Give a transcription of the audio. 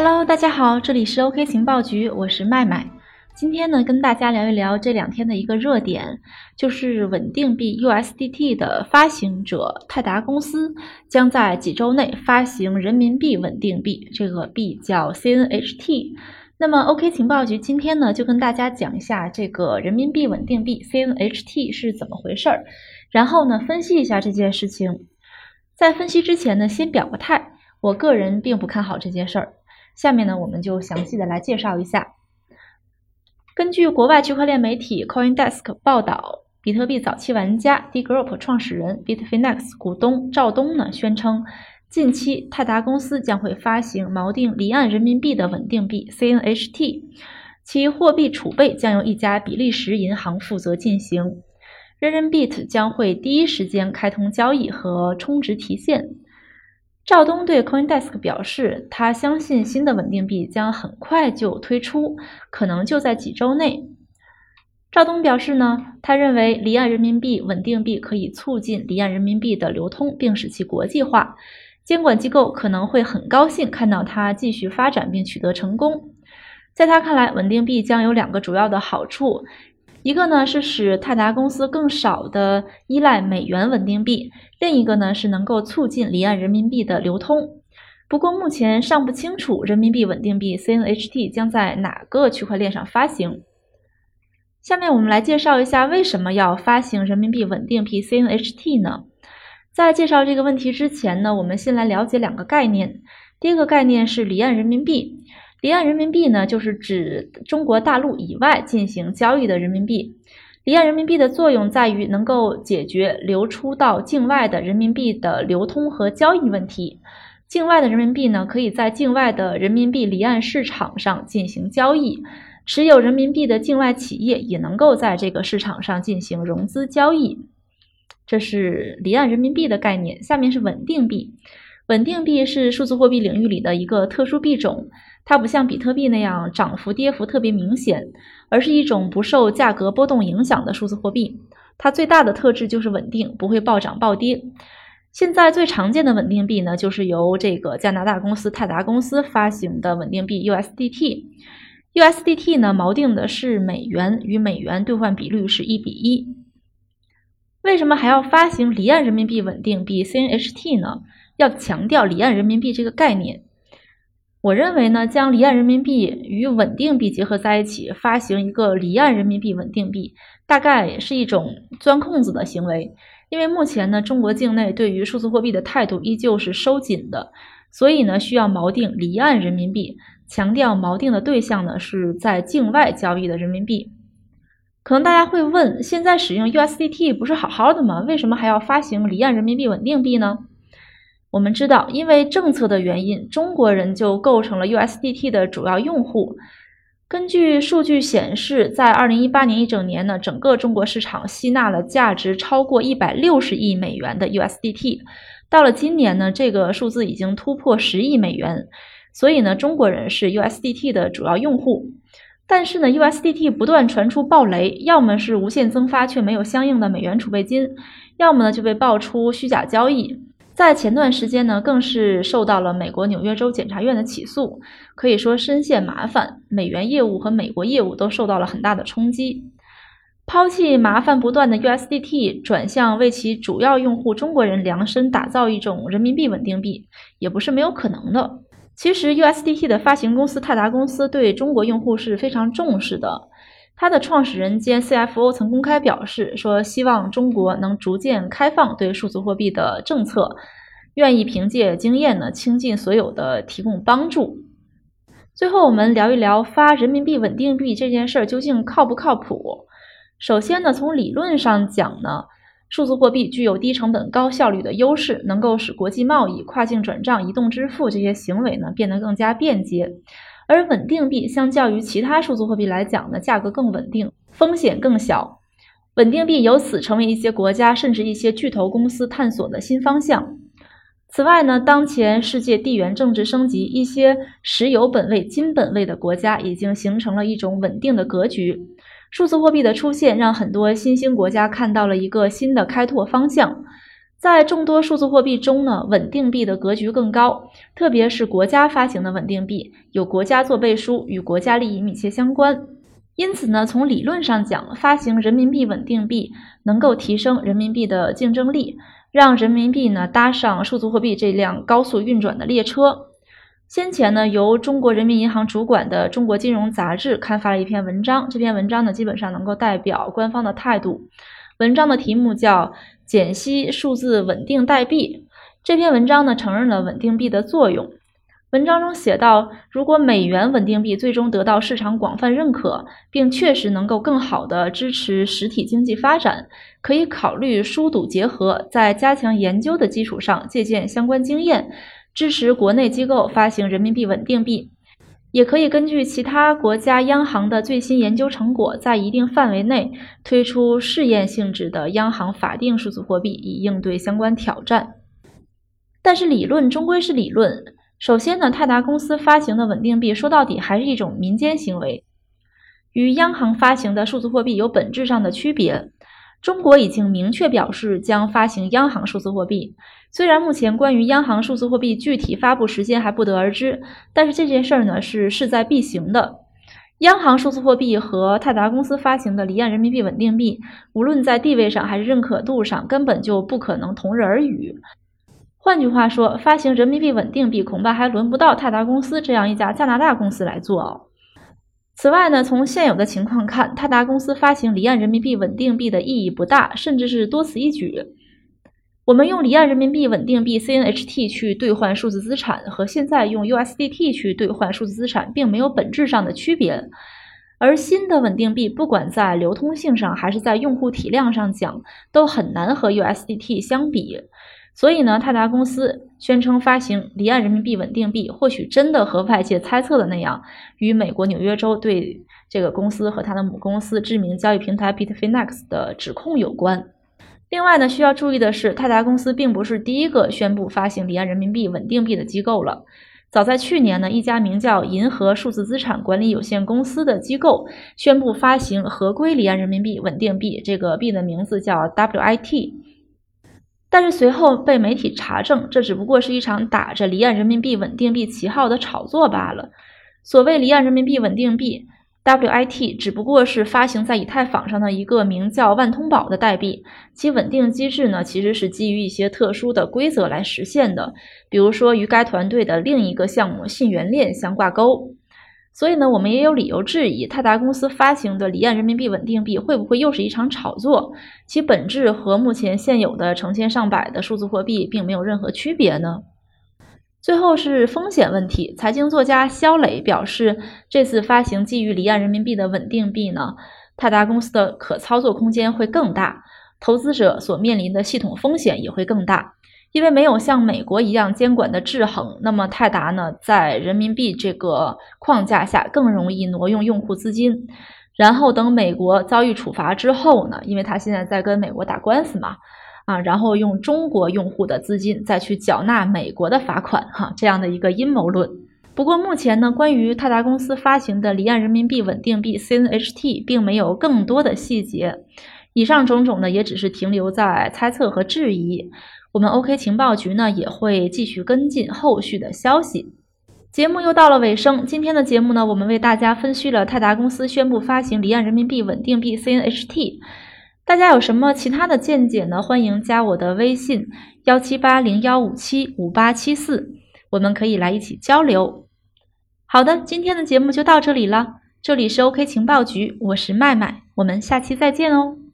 Hello，大家好，这里是 OK 情报局，我是麦麦。今天呢，跟大家聊一聊这两天的一个热点，就是稳定币 USDT 的发行者泰达公司将在几周内发行人民币稳定币，这个币叫 CNHT。那么 OK 情报局今天呢，就跟大家讲一下这个人民币稳定币 CNHT 是怎么回事儿，然后呢，分析一下这件事情。在分析之前呢，先表个态，我个人并不看好这件事儿。下面呢，我们就详细的来介绍一下。根据国外区块链媒体 CoinDesk 报道，比特币早期玩家 D Group 创始人 Bitfinex 股东赵东呢宣称，近期泰达公司将会发行锚定离岸人民币的稳定币 CNHT，其货币储备将由一家比利时银行负责进行。人人币将会第一时间开通交易和充值提现。赵东对 CoinDesk 表示，他相信新的稳定币将很快就推出，可能就在几周内。赵东表示呢，他认为离岸人民币稳定币可以促进离岸人民币的流通，并使其国际化。监管机构可能会很高兴看到它继续发展并取得成功。在他看来，稳定币将有两个主要的好处。一个呢是使泰达公司更少的依赖美元稳定币，另一个呢是能够促进离岸人民币的流通。不过目前尚不清楚人民币稳定币 CNHT 将在哪个区块链上发行。下面我们来介绍一下为什么要发行人民币稳定币 CNHT 呢？在介绍这个问题之前呢，我们先来了解两个概念。第一个概念是离岸人民币。离岸人民币呢，就是指中国大陆以外进行交易的人民币。离岸人民币的作用在于能够解决流出到境外的人民币的流通和交易问题。境外的人民币呢，可以在境外的人民币离岸市场上进行交易。持有人民币的境外企业也能够在这个市场上进行融资交易。这是离岸人民币的概念。下面是稳定币。稳定币是数字货币领域里的一个特殊币种。它不像比特币那样涨幅跌幅特别明显，而是一种不受价格波动影响的数字货币。它最大的特质就是稳定，不会暴涨暴跌。现在最常见的稳定币呢，就是由这个加拿大公司泰达公司发行的稳定币 USDT。USDT 呢，锚定的是美元，与美元兑换比率是一比一。为什么还要发行离岸人民币稳定币 CNHT 呢？要强调离岸人民币这个概念。我认为呢，将离岸人民币与稳定币结合在一起，发行一个离岸人民币稳定币，大概是一种钻空子的行为。因为目前呢，中国境内对于数字货币的态度依旧是收紧的，所以呢，需要锚定离岸人民币，强调锚定的对象呢是在境外交易的人民币。可能大家会问，现在使用 USDT 不是好好的吗？为什么还要发行离岸人民币稳定币呢？我们知道，因为政策的原因，中国人就构成了 USDT 的主要用户。根据数据显示，在2018年一整年呢，整个中国市场吸纳了价值超过160亿美元的 USDT。到了今年呢，这个数字已经突破10亿美元。所以呢，中国人是 USDT 的主要用户。但是呢，USDT 不断传出暴雷，要么是无限增发却没有相应的美元储备金，要么呢就被爆出虚假交易。在前段时间呢，更是受到了美国纽约州检察院的起诉，可以说深陷麻烦。美元业务和美国业务都受到了很大的冲击。抛弃麻烦不断的 USDT，转向为其主要用户中国人量身打造一种人民币稳定币，也不是没有可能的。其实 USDT 的发行公司泰达公司对中国用户是非常重视的。它的创始人兼 CFO 曾公开表示说，希望中国能逐渐开放对数字货币的政策，愿意凭借经验呢倾尽所有的提供帮助。最后，我们聊一聊发人民币稳定币这件事儿究竟靠不靠谱？首先呢，从理论上讲呢，数字货币具有低成本、高效率的优势，能够使国际贸易、跨境转账、移动支付这些行为呢变得更加便捷。而稳定币相较于其他数字货币来讲呢，价格更稳定，风险更小。稳定币由此成为一些国家甚至一些巨头公司探索的新方向。此外呢，当前世界地缘政治升级，一些石油本位、金本位的国家已经形成了一种稳定的格局。数字货币的出现，让很多新兴国家看到了一个新的开拓方向。在众多数字货币中呢，稳定币的格局更高，特别是国家发行的稳定币，有国家做背书，与国家利益密切相关。因此呢，从理论上讲，发行人民币稳定币能够提升人民币的竞争力，让人民币呢搭上数字货币这辆高速运转的列车。先前呢，由中国人民银行主管的《中国金融杂志》刊发了一篇文章，这篇文章呢，基本上能够代表官方的态度。文章的题目叫。简析数字稳定代币这篇文章呢，承认了稳定币的作用。文章中写到，如果美元稳定币最终得到市场广泛认可，并确实能够更好地支持实体经济发展，可以考虑疏堵结合，在加强研究的基础上借鉴相关经验，支持国内机构发行人民币稳定币。也可以根据其他国家央行的最新研究成果，在一定范围内推出试验性质的央行法定数字货币，以应对相关挑战。但是理论终归是理论。首先呢，泰达公司发行的稳定币说到底还是一种民间行为，与央行发行的数字货币有本质上的区别。中国已经明确表示将发行央行数字货币。虽然目前关于央行数字货币具体发布时间还不得而知，但是这件事儿呢是势在必行的。央行数字货币和泰达公司发行的离岸人民币稳定币，无论在地位上还是认可度上，根本就不可能同日而语。换句话说，发行人民币稳定币恐怕还轮不到泰达公司这样一家加拿大公司来做。此外呢，从现有的情况看，泰达公司发行离岸人民币稳定币的意义不大，甚至是多此一举。我们用离岸人民币稳定币 CNHT 去兑换数字资产，和现在用 USDT 去兑换数字资产，并没有本质上的区别。而新的稳定币，不管在流通性上还是在用户体量上讲，都很难和 USDT 相比。所以呢，泰达公司宣称发行离岸人民币稳定币，或许真的和外界猜测的那样，与美国纽约州对这个公司和它的母公司知名交易平台 Bitfinex 的指控有关。另外呢，需要注意的是，泰达公司并不是第一个宣布发行离岸人民币稳定币的机构了。早在去年呢，一家名叫银河数字资产管理有限公司的机构宣布发行合规离岸人民币稳定币，这个币的名字叫 WIT。但是随后被媒体查证，这只不过是一场打着离岸人民币稳定币旗号的炒作罢了。所谓离岸人民币稳定币。WIT 只不过是发行在以太坊上的一个名叫万通宝的代币，其稳定机制呢，其实是基于一些特殊的规则来实现的，比如说与该团队的另一个项目信源链相挂钩。所以呢，我们也有理由质疑泰达公司发行的离岸人民币稳定币会不会又是一场炒作，其本质和目前现有的成千上百的数字货币并没有任何区别呢？最后是风险问题。财经作家肖磊表示，这次发行基于离岸人民币的稳定币呢，泰达公司的可操作空间会更大，投资者所面临的系统风险也会更大。因为没有像美国一样监管的制衡，那么泰达呢，在人民币这个框架下更容易挪用用户资金，然后等美国遭遇处罚之后呢，因为他现在在跟美国打官司嘛。啊，然后用中国用户的资金再去缴纳美国的罚款，哈，这样的一个阴谋论。不过目前呢，关于泰达公司发行的离岸人民币稳定币 CNHT，并没有更多的细节。以上种种呢，也只是停留在猜测和质疑。我们 OK 情报局呢，也会继续跟进后续的消息。节目又到了尾声，今天的节目呢，我们为大家分析了泰达公司宣布发行离岸人民币稳定币 CNHT。大家有什么其他的见解呢？欢迎加我的微信幺七八零幺五七五八七四，我们可以来一起交流。好的，今天的节目就到这里了。这里是 OK 情报局，我是麦麦，我们下期再见哦。